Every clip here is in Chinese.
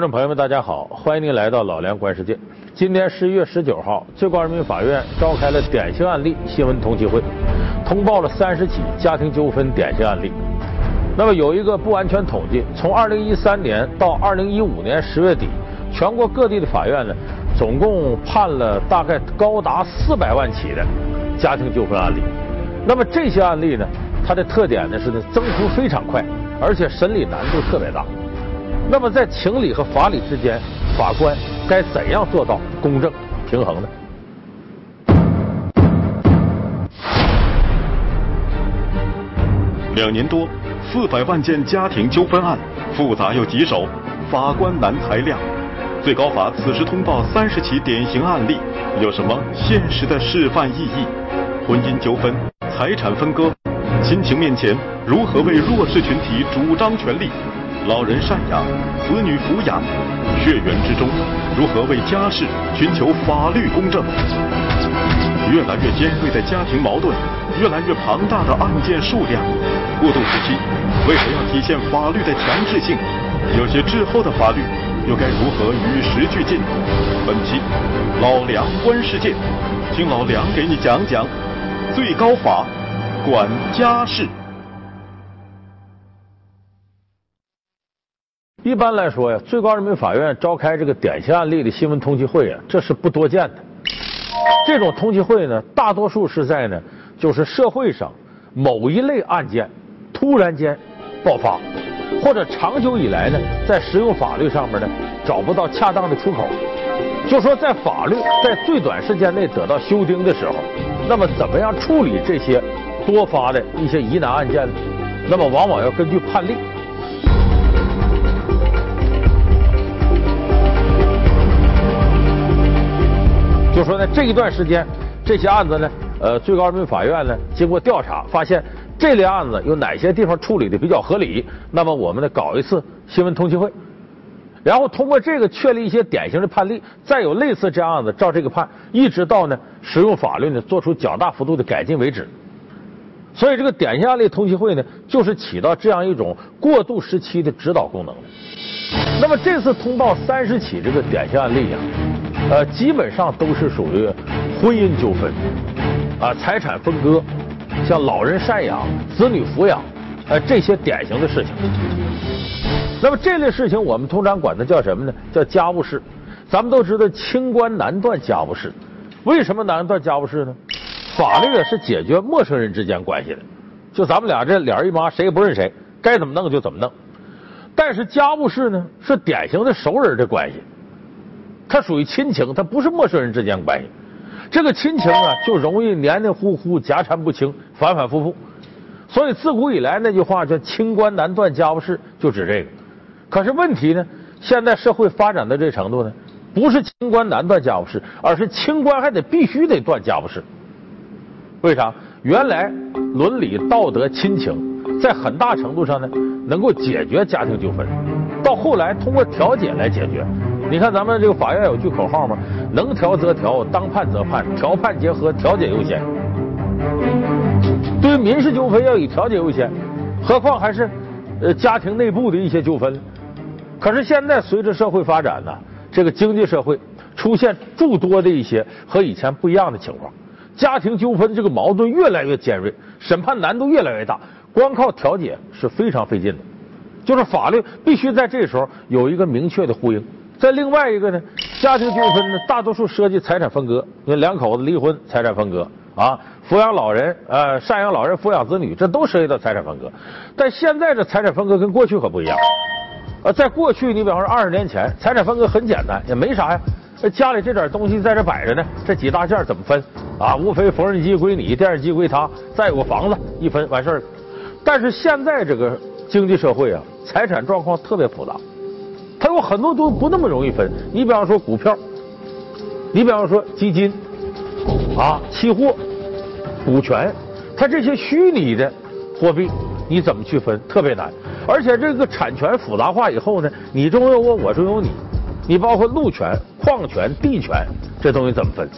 观众朋友们，大家好，欢迎您来到老梁观世界。今天十一月十九号，最高人民法院召开了典型案例新闻通气会，通报了三十起家庭纠纷典型案例。那么有一个不完全统计，从二零一三年到二零一五年十月底，全国各地的法院呢，总共判了大概高达四百万起的家庭纠纷案例。那么这些案例呢，它的特点呢是呢增幅非常快，而且审理难度特别大。那么在情理和法理之间，法官该怎样做到公正平衡呢？两年多，四百万件家庭纠纷案，复杂又棘手，法官难裁量。最高法此时通报三十起典型案例，有什么现实的示范意义？婚姻纠纷、财产分割、亲情面前如何为弱势群体主张权利？老人赡养、子女抚养，血缘之中如何为家事寻求法律公正？越来越尖锐的家庭矛盾，越来越庞大的案件数量，过渡时期为何要体现法律的强制性？有些滞后的法律又该如何与时俱进？本期老梁观世界，听老梁给你讲讲最高法管家事。一般来说呀，最高人民法院召开这个典型案例的新闻通气会啊，这是不多见的。这种通气会呢，大多数是在呢，就是社会上某一类案件突然间爆发，或者长久以来呢，在实用法律上面呢找不到恰当的出口。就说在法律在最短时间内得到修订的时候，那么怎么样处理这些多发的一些疑难案件呢？那么往往要根据判例。就说呢，这一段时间，这些案子呢，呃，最高人民法院呢，经过调查，发现这类案子有哪些地方处理的比较合理，那么我们呢，搞一次新闻通气会，然后通过这个确立一些典型的判例，再有类似这样案子照这个判，一直到呢，实用法律呢做出较大幅度的改进为止。所以这个典型案例通气会呢，就是起到这样一种过渡时期的指导功能。那么这次通报三十起这个典型案例呀。呃，基本上都是属于婚姻纠纷，啊，财产分割，像老人赡养、子女抚养，呃，这些典型的事情。那么这类事情，我们通常管它叫什么呢？叫家务事。咱们都知道，清官难断家务事。为什么难断家务事呢？法律是解决陌生人之间关系的，就咱们俩这脸一抹，谁也不认谁，该怎么弄就怎么弄。但是家务事呢，是典型的熟人的关系。它属于亲情，它不是陌生人之间关系。这个亲情啊，就容易黏黏糊糊、家缠不清、反反复复。所以自古以来那句话叫“清官难断家务事”，就指这个。可是问题呢，现在社会发展到这程度呢，不是清官难断家务事，而是清官还得必须得断家务事。为啥？原来伦理道德亲情在很大程度上呢，能够解决家庭纠纷，到后来通过调解来解决。你看咱们这个法院有句口号吗？能调则调，当判则判，调判结合，调解优先。对于民事纠纷要以调解优先，何况还是呃家庭内部的一些纠纷。可是现在随着社会发展呢，这个经济社会出现诸多的一些和以前不一样的情况，家庭纠纷这个矛盾越来越尖锐，审判难度越来越大，光靠调解是非常费劲的。就是法律必须在这时候有一个明确的呼应。再另外一个呢，家庭纠纷呢，大多数涉及财产分割，因为两口子离婚，财产分割啊，抚养老人，呃，赡养老人，抚养子女，这都涉及到财产分割。但现在这财产分割跟过去可不一样，呃，在过去，你比方说二十年前，财产分割很简单，也没啥呀，家里这点东西在这摆着呢，这几大件怎么分啊？无非缝纫机归你，电视机归他，再有个房子一分完事儿。但是现在这个经济社会啊，财产状况特别复杂。有很多都不那么容易分，你比方说股票，你比方说基金，啊，期货，股权，它这些虚拟的货币，你怎么去分？特别难。而且这个产权复杂化以后呢，你中有我，我中有你，你包括路权、矿权、地权，这东西怎么分？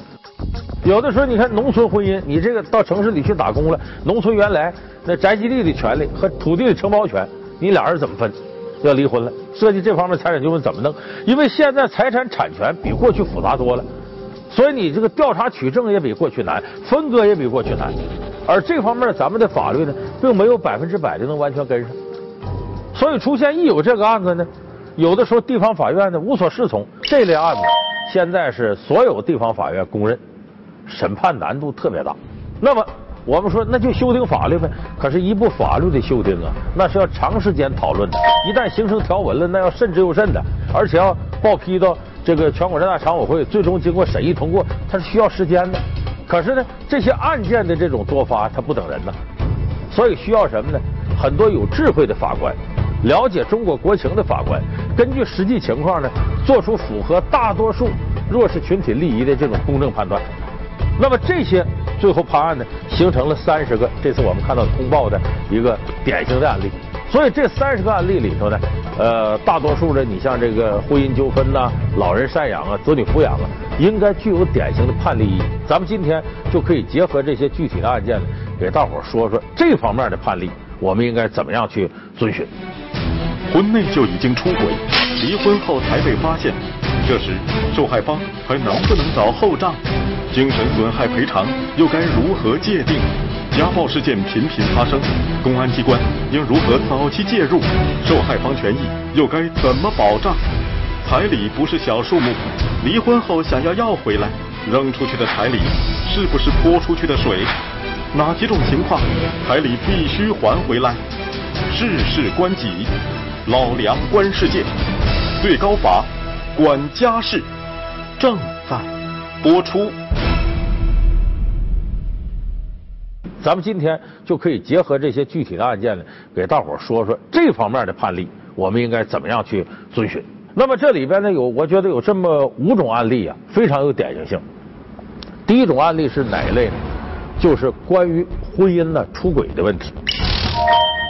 有的时候你看农村婚姻，你这个到城市里去打工了，农村原来那宅基地的权利和土地的承包权，你俩人怎么分？要离婚了，涉及这方面财产纠纷怎么弄？因为现在财产产权比过去复杂多了，所以你这个调查取证也比过去难，分割也比过去难。而这方面咱们的法律呢，并没有百分之百的能完全跟上。所以出现一有这个案子呢，有的时候地方法院呢无所适从。这类案子现在是所有地方法院公认，审判难度特别大。那么。我们说那就修订法律呗，可是，一部法律的修订啊，那是要长时间讨论的。一旦形成条文了，那要慎之又慎的，而且要报批到这个全国人大常委会，最终经过审议通过，它是需要时间的。可是呢，这些案件的这种多发，它不等人呐，所以需要什么呢？很多有智慧的法官，了解中国国情的法官，根据实际情况呢，做出符合大多数弱势群体利益的这种公正判断。那么这些。最后判案呢，形成了三十个，这次我们看到通报的一个典型的案例。所以这三十个案例里头呢，呃，大多数的你像这个婚姻纠纷呐、老人赡养啊、子女抚养啊，应该具有典型的判例意义。咱们今天就可以结合这些具体的案件呢，给大伙儿说说这方面的判例，我们应该怎么样去遵循。婚内就已经出轨，离婚后才被发现，这时受害方还能不能找后账？精神损害赔偿又该如何界定？家暴事件频频发生，公安机关应如何早期介入？受害方权益又该怎么保障？彩礼不是小数目，离婚后想要要回来，扔出去的彩礼是不是泼出去的水？哪几种情况彩礼必须还回来？事事关己，老梁观世界，最高法管家事，正在播出。咱们今天就可以结合这些具体的案件呢，给大伙说说这方面的判例，我们应该怎么样去遵循。那么这里边呢有，我觉得有这么五种案例啊，非常有典型性。第一种案例是哪一类呢？就是关于婚姻呢出轨的问题。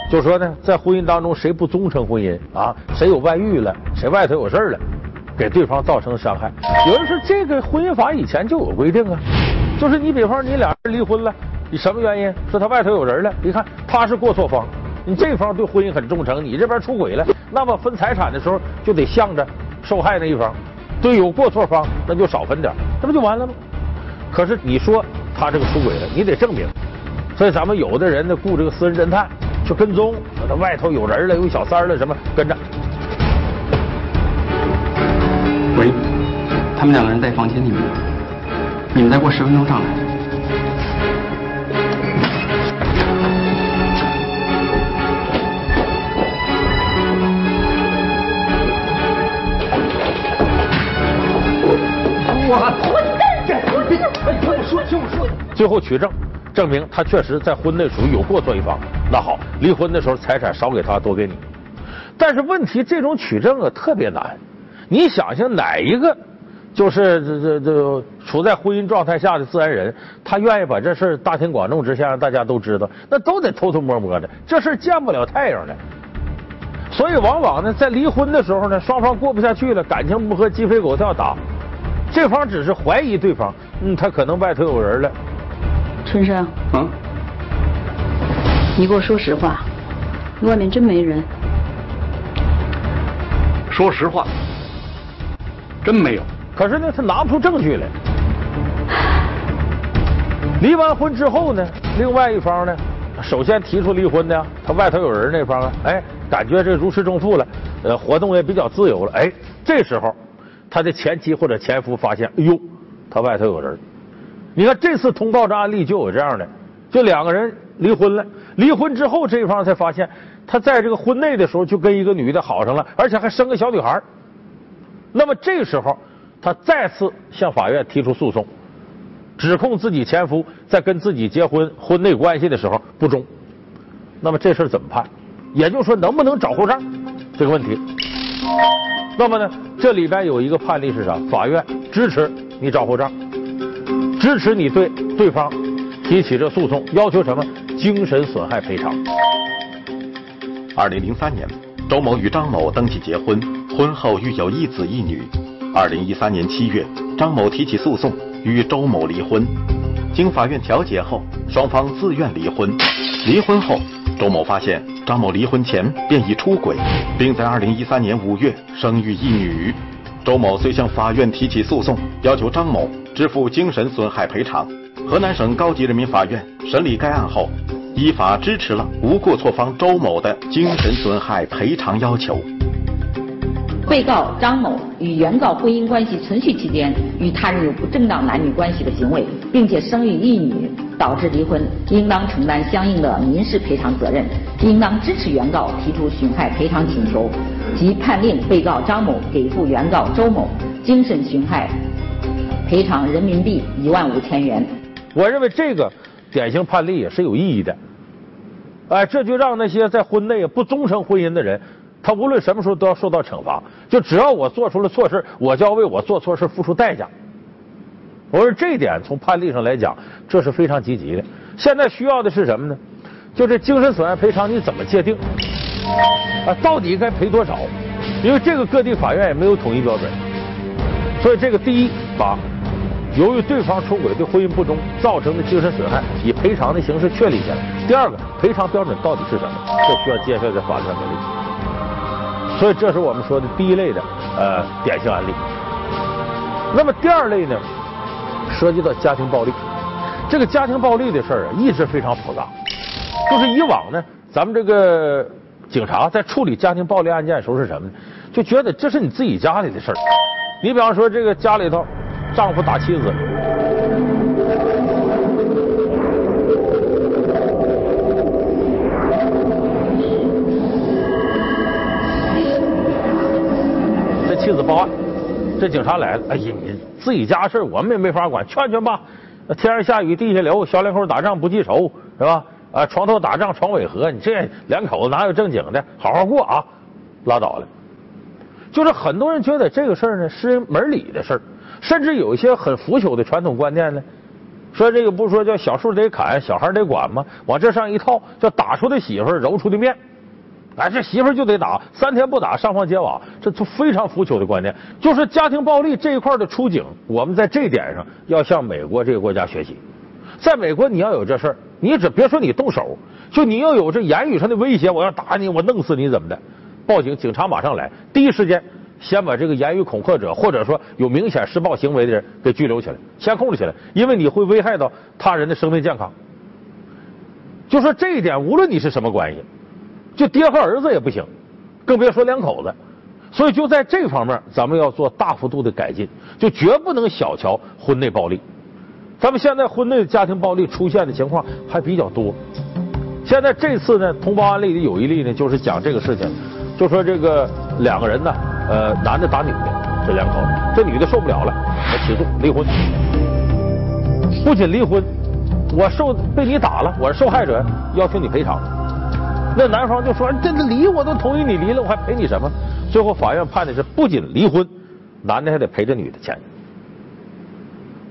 就说呢，在婚姻当中谁不忠诚婚姻啊？谁有外遇了？谁外头有事了？给对方造成伤害。有人说这个婚姻法以前就有规定啊，就是你比方你俩人离婚了。你什么原因？说他外头有人了？你看他是过错方，你这方对婚姻很忠诚，你这边出轨了，那么分财产的时候就得向着受害那一方。对有过错方，那就少分点，这不就完了吗？可是你说他这个出轨了，你得证明。所以咱们有的人呢，雇这个私人侦探去跟踪，说他外头有人了，有小三了什么，跟着。喂，他们两个人在房间里面，你们再过十分钟上来。哎，听我说，听我说最后取证，证明他确实在婚内属于有过错一方。那好，离婚的时候财产少给他，多给你。但是问题，这种取证啊特别难。你想想，哪一个就是这这这处在婚姻状态下的自然人，他愿意把这事大庭广众之下让大家都知道？那都得偷偷摸摸的，这事见不了太阳的。所以往往呢，在离婚的时候呢，双方过不下去了，感情不和，鸡飞狗跳打。这方只是怀疑对方，嗯，他可能外头有人了。春生，嗯，你给我说实话，外面真没人。说实话，真没有。可是呢，他拿不出证据来。离完婚之后呢，另外一方呢，首先提出离婚的，他外头有人那方啊，哎，感觉这如释重负了，呃，活动也比较自由了，哎，这时候。他的前妻或者前夫发现，哎呦，他外头有人。你看这次通报这案例就有这样的，就两个人离婚了，离婚之后这一方才发现，他在这个婚内的时候就跟一个女的好上了，而且还生个小女孩。那么这时候他再次向法院提出诉讼，指控自己前夫在跟自己结婚婚内关系的时候不忠。那么这事怎么判？也就是说，能不能找后账这个问题？那么呢，这里边有一个判例是啥？法院支持你找后账，支持你对对方提起这诉讼，要求什么？精神损害赔偿。二零零三年，周某与张某登记结婚，婚后育有一子一女。二零一三年七月，张某提起诉讼与周某离婚，经法院调解后，双方自愿离婚。离婚后，周某发现张某离婚前便已出轨，并在2013年5月生育一女。周某虽向法院提起诉讼，要求张某支付精神损害赔偿。河南省高级人民法院审理该案后，依法支持了无过错方周某的精神损害赔偿要求。被告张某与原告婚姻关系存续期间，与他人有不正当男女关系的行为，并且生育一女，导致离婚，应当承担相应的民事赔偿责任，应当支持原告提出损害赔偿请求，即判令被告张某给付原告周某精神损害赔偿人民币一万五千元。我认为这个典型判例也是有意义的，哎，这就让那些在婚内不忠诚婚姻的人。他无论什么时候都要受到惩罚，就只要我做出了错事，我就要为我做错事付出代价。我说这一点从判例上来讲，这是非常积极的。现在需要的是什么呢？就这精神损害赔偿你怎么界定？啊，到底该赔多少？因为这个各地法院也没有统一标准，所以这个第一，把由于对方出轨对婚姻不忠造成的精神损害以赔偿的形式确立下来。第二个，赔偿标准到底是什么？这需要接下来的法律上决定。所以，这是我们说的第一类的呃典型案例。那么第二类呢，涉及到家庭暴力。这个家庭暴力的事儿啊，一直非常复杂。就是以往呢，咱们这个警察在处理家庭暴力案件的时候是什么呢？就觉得这是你自己家里的事儿。你比方说，这个家里头，丈夫打妻子。报案，这警察来了。哎呀，你自己家事我们也没法管，劝劝吧。天上下雨地下流，小两口打仗不记仇，是吧？啊，床头打仗床尾和，你这两口子哪有正经的？好好过啊，拉倒了。就是很多人觉得这个事儿呢是门里的事儿，甚至有一些很腐朽的传统观念呢，说这个不说叫小树得砍，小孩得管吗？往这上一套，叫打出的媳妇揉出的面。哎，这媳妇就得打，三天不打上房揭瓦，这就非常腐朽的观念。就是家庭暴力这一块的出警，我们在这点上要向美国这个国家学习。在美国，你要有这事儿，你只别说你动手，就你要有这言语上的威胁，我要打你，我弄死你怎么的？报警，警察马上来，第一时间先把这个言语恐吓者，或者说有明显施暴行为的人给拘留起来，先控制起来，因为你会危害到他人的生命健康。就说这一点，无论你是什么关系。就爹和儿子也不行，更别说两口子。所以就在这方面，咱们要做大幅度的改进，就绝不能小瞧婚内暴力。咱们现在婚内家庭暴力出现的情况还比较多。现在这次呢，通报案例里有一例呢，就是讲这个事情，就说这个两个人呢，呃，男的打女的，这两口子，这女的受不了了，起诉离婚。不仅离婚，我受被你打了，我是受害者，要求你赔偿。那男方就说：“这离我都同意你离了，我还赔你什么？”最后法院判的是不仅离婚，男的还得赔这女的钱。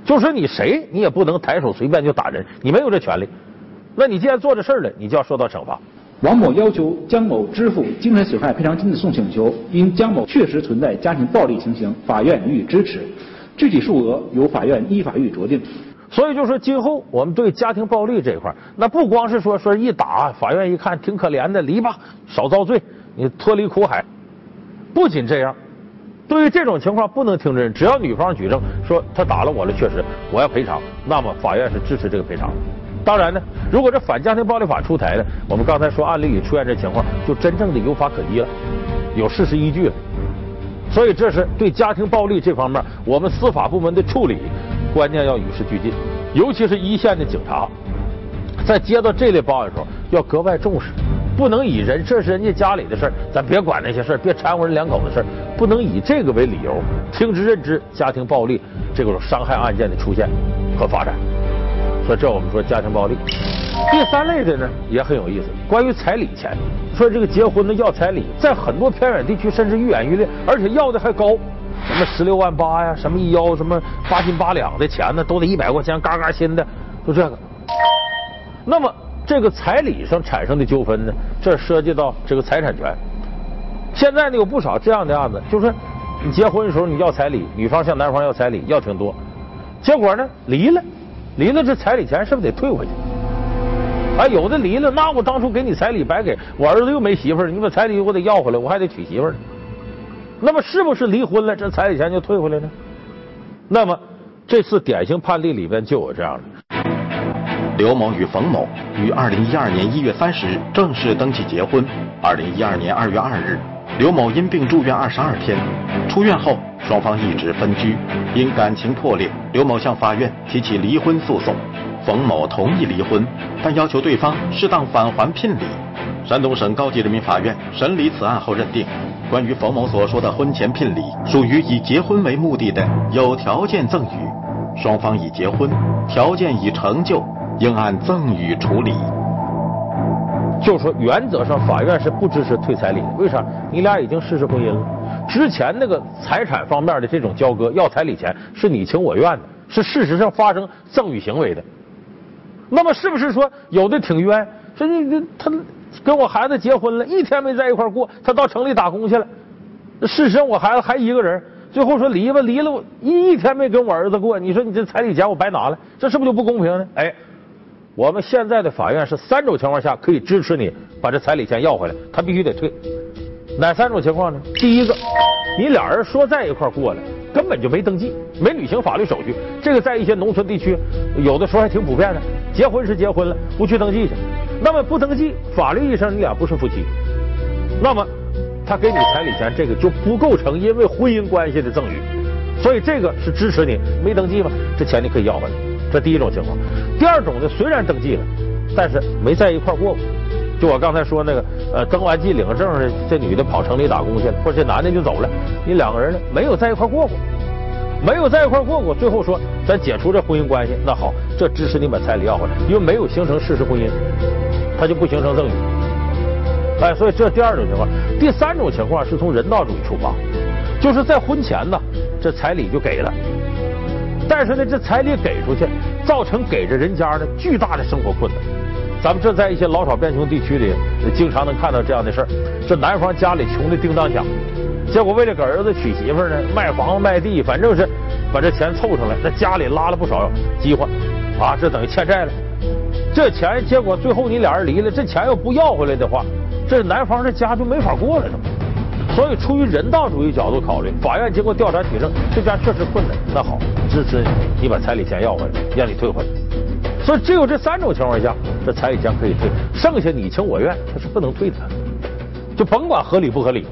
就说你谁，你也不能抬手随便就打人，你没有这权利。那你既然做这事儿了，你就要受到惩罚。王某要求江某支付精神损害赔偿金的诉请求，因江某确实存在家庭暴力情形，法院予以支持，具体数额由法院依法予以酌定。所以就说今后我们对家庭暴力这一块，那不光是说说一打，法院一看挺可怜的，离吧，少遭罪，你脱离苦海。不仅这样，对于这种情况不能听证，只要女方举证说他打了我了，确实我要赔偿，那么法院是支持这个赔偿。当然呢，如果这反家庭暴力法出台了，我们刚才说案例里出现这情况，就真正的有法可依了，有事实依据了。所以这是对家庭暴力这方面，我们司法部门的处理。关键要与时俱进，尤其是一线的警察，在接到这类报案的时候要格外重视，不能以人这是人家家里的事儿，咱别管那些事儿，别掺和人两口子事儿，不能以这个为理由听之任之家庭暴力这种伤害案件的出现和发展。所以这我们说家庭暴力。第三类的呢也很有意思，关于彩礼钱，说这个结婚的要彩礼，在很多偏远地区甚至愈演愈烈，而且要的还高。什么十六万八呀，什么一腰什么八斤八两的钱呢，都得一百块钱，嘎嘎新的，就这个。那么这个彩礼上产生的纠纷呢，这涉及到这个财产权。现在呢有不少这样的案子，就是你结婚的时候你要彩礼，女方向男方要彩礼，要挺多，结果呢离了，离了这彩礼钱是不是得退回去？哎，有的离了，那我当初给你彩礼白给，我儿子又没媳妇儿，你把彩礼我得要回来，我还得娶媳妇儿。那么是不是离婚了，这彩礼钱就退回来呢？那么这次典型判例里边就有这样的。刘某与冯某于二零一二年一月三十日正式登记结婚。二零一二年二月二日，刘某因病住院二十二天，出院后双方一直分居。因感情破裂，刘某向法院提起离婚诉讼。冯某同意离婚，但要求对方适当返还聘礼。山东省高级人民法院审理此案后认定，关于冯某所说的婚前聘礼属于以结婚为目的的有条件赠与，双方已结婚，条件已成就，应按赠与处理。就说原则上法院是不支持退彩礼的，为啥？你俩已经事实婚姻了，之前那个财产方面的这种交割要彩礼钱是你情我愿的，是事实上发生赠与行为的。那么是不是说有的挺冤？说你你他跟我孩子结婚了一天没在一块过，他到城里打工去了。事实上我孩子还一个人，最后说离吧，离了我一一天没跟我儿子过，你说你这彩礼钱我白拿了，这是不是就不公平呢？哎。我们现在的法院是三种情况下可以支持你把这彩礼钱要回来，他必须得退。哪三种情况呢？第一个，你俩人说在一块过了，根本就没登记，没履行法律手续。这个在一些农村地区，有的时候还挺普遍的。结婚是结婚了，不去登记去，那么不登记，法律意义上你俩不是夫妻。那么他给你彩礼钱，这个就不构成因为婚姻关系的赠与，所以这个是支持你没登记吗？这钱你可以要回来。这第一种情况，第二种呢，虽然登记了，但是没在一块过过。就我刚才说那个，呃，登完记领个证的，这女的跑城里打工去了，或者这男的就走了，你两个人呢没有在一块过过，没有在一块过过，最后说咱解除这婚姻关系，那好，这支持你把彩礼要回来，因为没有形成事实婚姻，他就不形成赠与。哎，所以这第二种情况，第三种情况是从人道主义出发，就是在婚前呢，这彩礼就给了。但是呢，这彩礼给出去，造成给着人家呢巨大的生活困难。咱们这在一些老少边穷地区里，经常能看到这样的事儿。这男方家里穷的叮当响，结果为了给儿子娶媳妇呢，卖房卖地，反正是把这钱凑上来，那家里拉了不少饥荒啊，这等于欠债了。这钱结果最后你俩人离了，这钱要不要回来的话，这男方这家就没法过了，所以，出于人道主义角度考虑，法院经过调查取证，这家确实困难。那好，支持你把彩礼钱要回来，让你退回来。所以，只有这三种情况下，这彩礼钱可以退，剩下你情我愿，他是不能退的。就甭管合理不合理，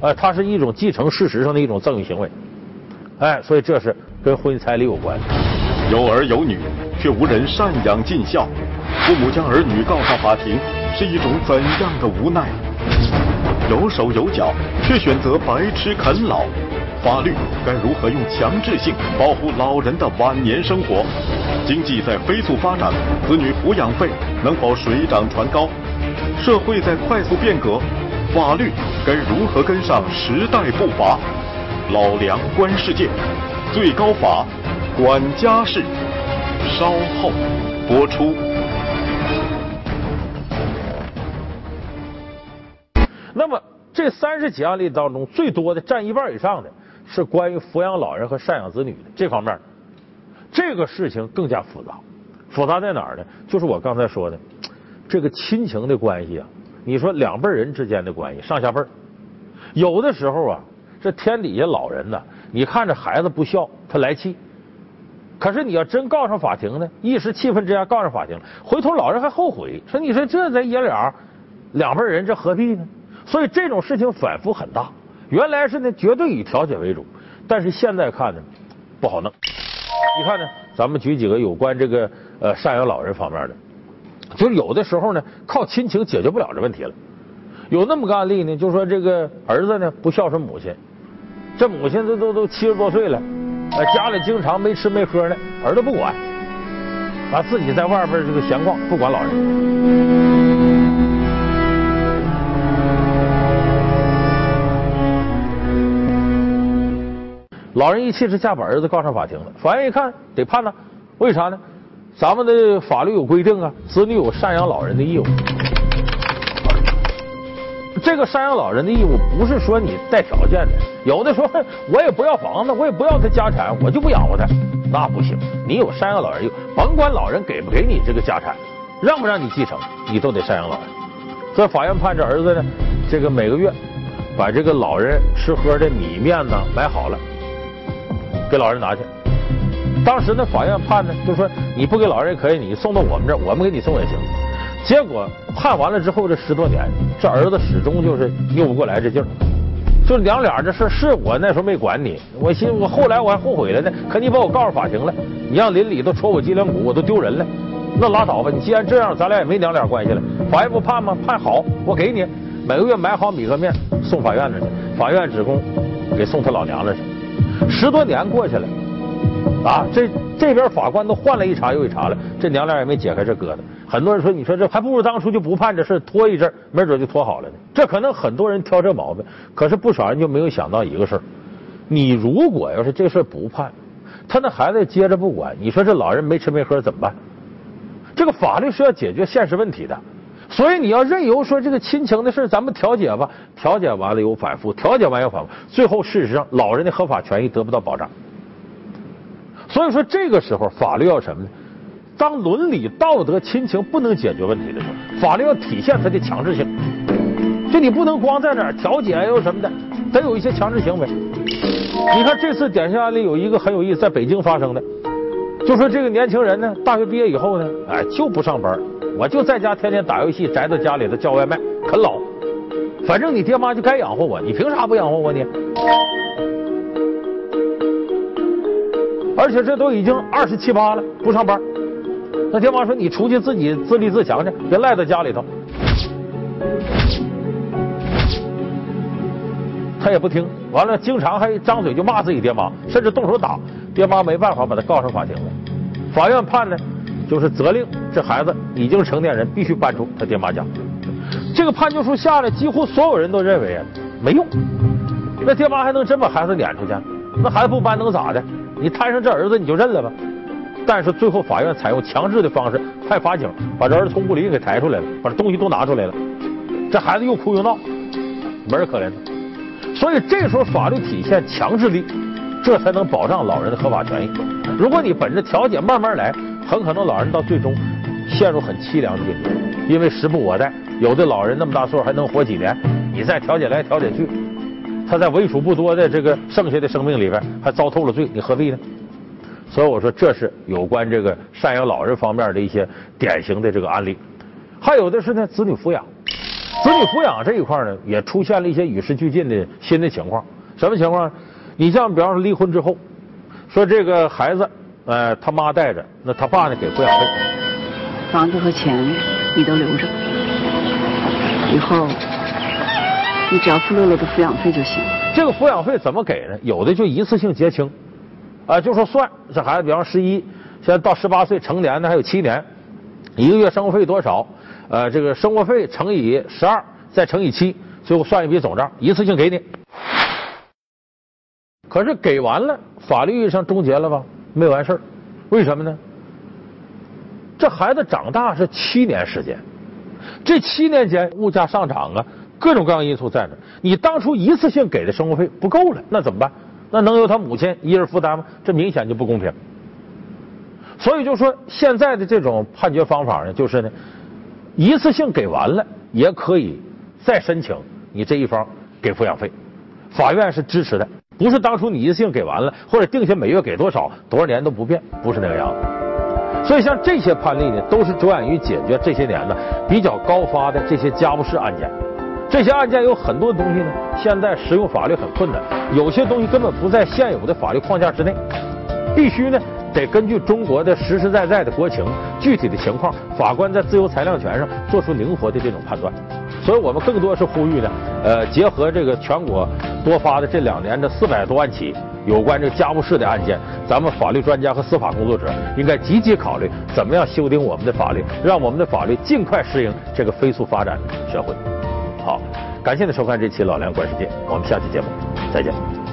呃，它是一种继承事实上的一种赠与行为。哎，所以这是跟婚姻彩礼有关。有儿有女，却无人赡养尽孝，父母将儿女告上法庭，是一种怎样的无奈？有手有脚，却选择白吃啃老，法律该如何用强制性保护老人的晚年生活？经济在飞速发展，子女抚养费能否水涨船高？社会在快速变革，法律该如何跟上时代步伐？老梁观世界，最高法管家事，稍后播出。那么这三十起案例当中，最多的占一半以上的是关于抚养老人和赡养子女的这方面。这个事情更加复杂，复杂在哪儿呢？就是我刚才说的，这个亲情的关系啊，你说两辈人之间的关系，上下辈儿，有的时候啊，这天底下老人呢，你看着孩子不孝，他来气，可是你要真告上法庭呢，一时气愤之下告上法庭，回头老人还后悔，说你说这咱爷俩两辈人这何必呢？所以这种事情反复很大。原来是呢，绝对以调解为主，但是现在看呢，不好弄。你看呢，咱们举几个有关这个呃赡养老人方面的，就有的时候呢，靠亲情解决不了这问题了。有那么个案例呢，就说这个儿子呢不孝顺母亲，这母亲都都都七十多岁了，呃家里经常没吃没喝呢，儿子不管，啊自己在外边这个闲逛，不管老人。老人一气之下把儿子告上法庭了，法院一看得判呢，为啥呢？咱们的法律有规定啊，子女有赡养老人的义务。这个赡养老人的义务不是说你带条件的，有的说 我也不要房子，我也不要他家产，我就不养活他，那不行。你有赡养老人义务，甭管老人给不给你这个家产，让不让你继承，你都得赡养老人。所以法院判这儿子呢，这个每个月把这个老人吃喝的米面呢买好了，给老人拿去。当时呢，法院判呢，就说你不给老人也可以，你送到我们这儿，我们给你送也行。结果判完了之后，这十多年，这儿子始终就是拗不过来这劲儿。就娘俩这事儿是我那时候没管你，我寻我后来我还后悔了呢。可你把我告诉法庭了，你让邻里都戳我脊梁骨，我都丢人了。那拉倒吧，你既然这样，咱俩也没娘俩关系了。法院不判吗？判好，我给你每个月买好米和面送法院那去，法院职工给送他老娘那去。十多年过去了，啊，这这边法官都换了一茬又一茬了，这娘俩也没解开这疙瘩。很多人说，你说这还不如当初就不判这事，拖一阵，没准就拖好了呢。这可能很多人挑这毛病，可是不少人就没有想到一个事儿：你如果要是这事不判，他那孩子接着不管，你说这老人没吃没喝怎么办？这个法律是要解决现实问题的，所以你要任由说这个亲情的事咱们调解吧，调解完了又反复，调解完又反复，最后事实上老人的合法权益得不到保障。所以说这个时候法律要什么呢？当伦理、道德、亲情不能解决问题的时候，法律要体现它的强制性。就你不能光在那儿调解又什么的，得有一些强制行为。你看这次典型案例有一个很有意思，在北京发生的，就说这个年轻人呢，大学毕业以后呢，哎就不上班，我就在家天天打游戏，宅在家里头叫外卖啃老，反正你爹妈就该养活我，你凭啥不养活我呢？而且这都已经二十七八了，不上班。那爹妈说：“你出去自己自立自强去，别赖在家里头。”他也不听，完了经常还张嘴就骂自己爹妈，甚至动手打爹妈，没办法把他告上法庭了。法院判呢，就是责令这孩子已经成年人，必须搬出他爹妈家。这个判决书下来，几乎所有人都认为啊没用。那爹妈还能真把孩子撵出去？那孩子不搬能咋的？你摊上这儿子你就认了吧。但是最后法院采用强制的方式，派法警把这儿子从屋里给抬出来了，把这东西都拿出来了。这孩子又哭又闹，没人可怜他。所以这时候法律体现强制力，这才能保障老人的合法权益。如果你本着调解慢慢来，很可能老人到最终陷入很凄凉的境地，因为时不我待。有的老人那么大岁数还能活几年，你再调解来调解去，他在为数不多的这个剩下的生命里边还遭透了罪，你何必呢？所以我说，这是有关这个赡养老人方面的一些典型的这个案例。还有的是呢，子女抚养，子女抚养这一块呢，也出现了一些与时俱进的新的情况。什么情况？你像比方说离婚之后，说这个孩子，呃，他妈带着，那他爸呢给抚养费，房子和钱你都留着，以后你只要付乐乐的抚养费就行。这个抚养费怎么给呢？有的就一次性结清。啊，就说算这孩子，比方十一，现在到十八岁成年呢，还有七年，一个月生活费多少？呃，这个生活费乘以十二，再乘以七，最后算一笔总账，一次性给你。可是给完了，法律意义上终结了吧？没完事儿，为什么呢？这孩子长大是七年时间，这七年间物价上涨啊，各种各样因素在那，你当初一次性给的生活费不够了，那怎么办？那能由他母亲一人负担吗？这明显就不公平。所以就说现在的这种判决方法呢，就是呢，一次性给完了也可以再申请你这一方给抚养费，法院是支持的，不是当初你一次性给完了或者定下每月给多少多少年都不变，不是那个样子。所以像这些判例呢，都是着眼于解决这些年呢比较高发的这些家务事案件。这些案件有很多东西呢，现在使用法律很困难，有些东西根本不在现有的法律框架之内，必须呢得根据中国的实实在在的国情、具体的情况，法官在自由裁量权上做出灵活的这种判断。所以我们更多是呼吁呢，呃，结合这个全国多发的这两年的四百多万起有关这个家务事的案件，咱们法律专家和司法工作者应该积极考虑怎么样修订我们的法律，让我们的法律尽快适应这个飞速发展的社会。好，感谢您收看这期《老梁观世界》，我们下期节目再见。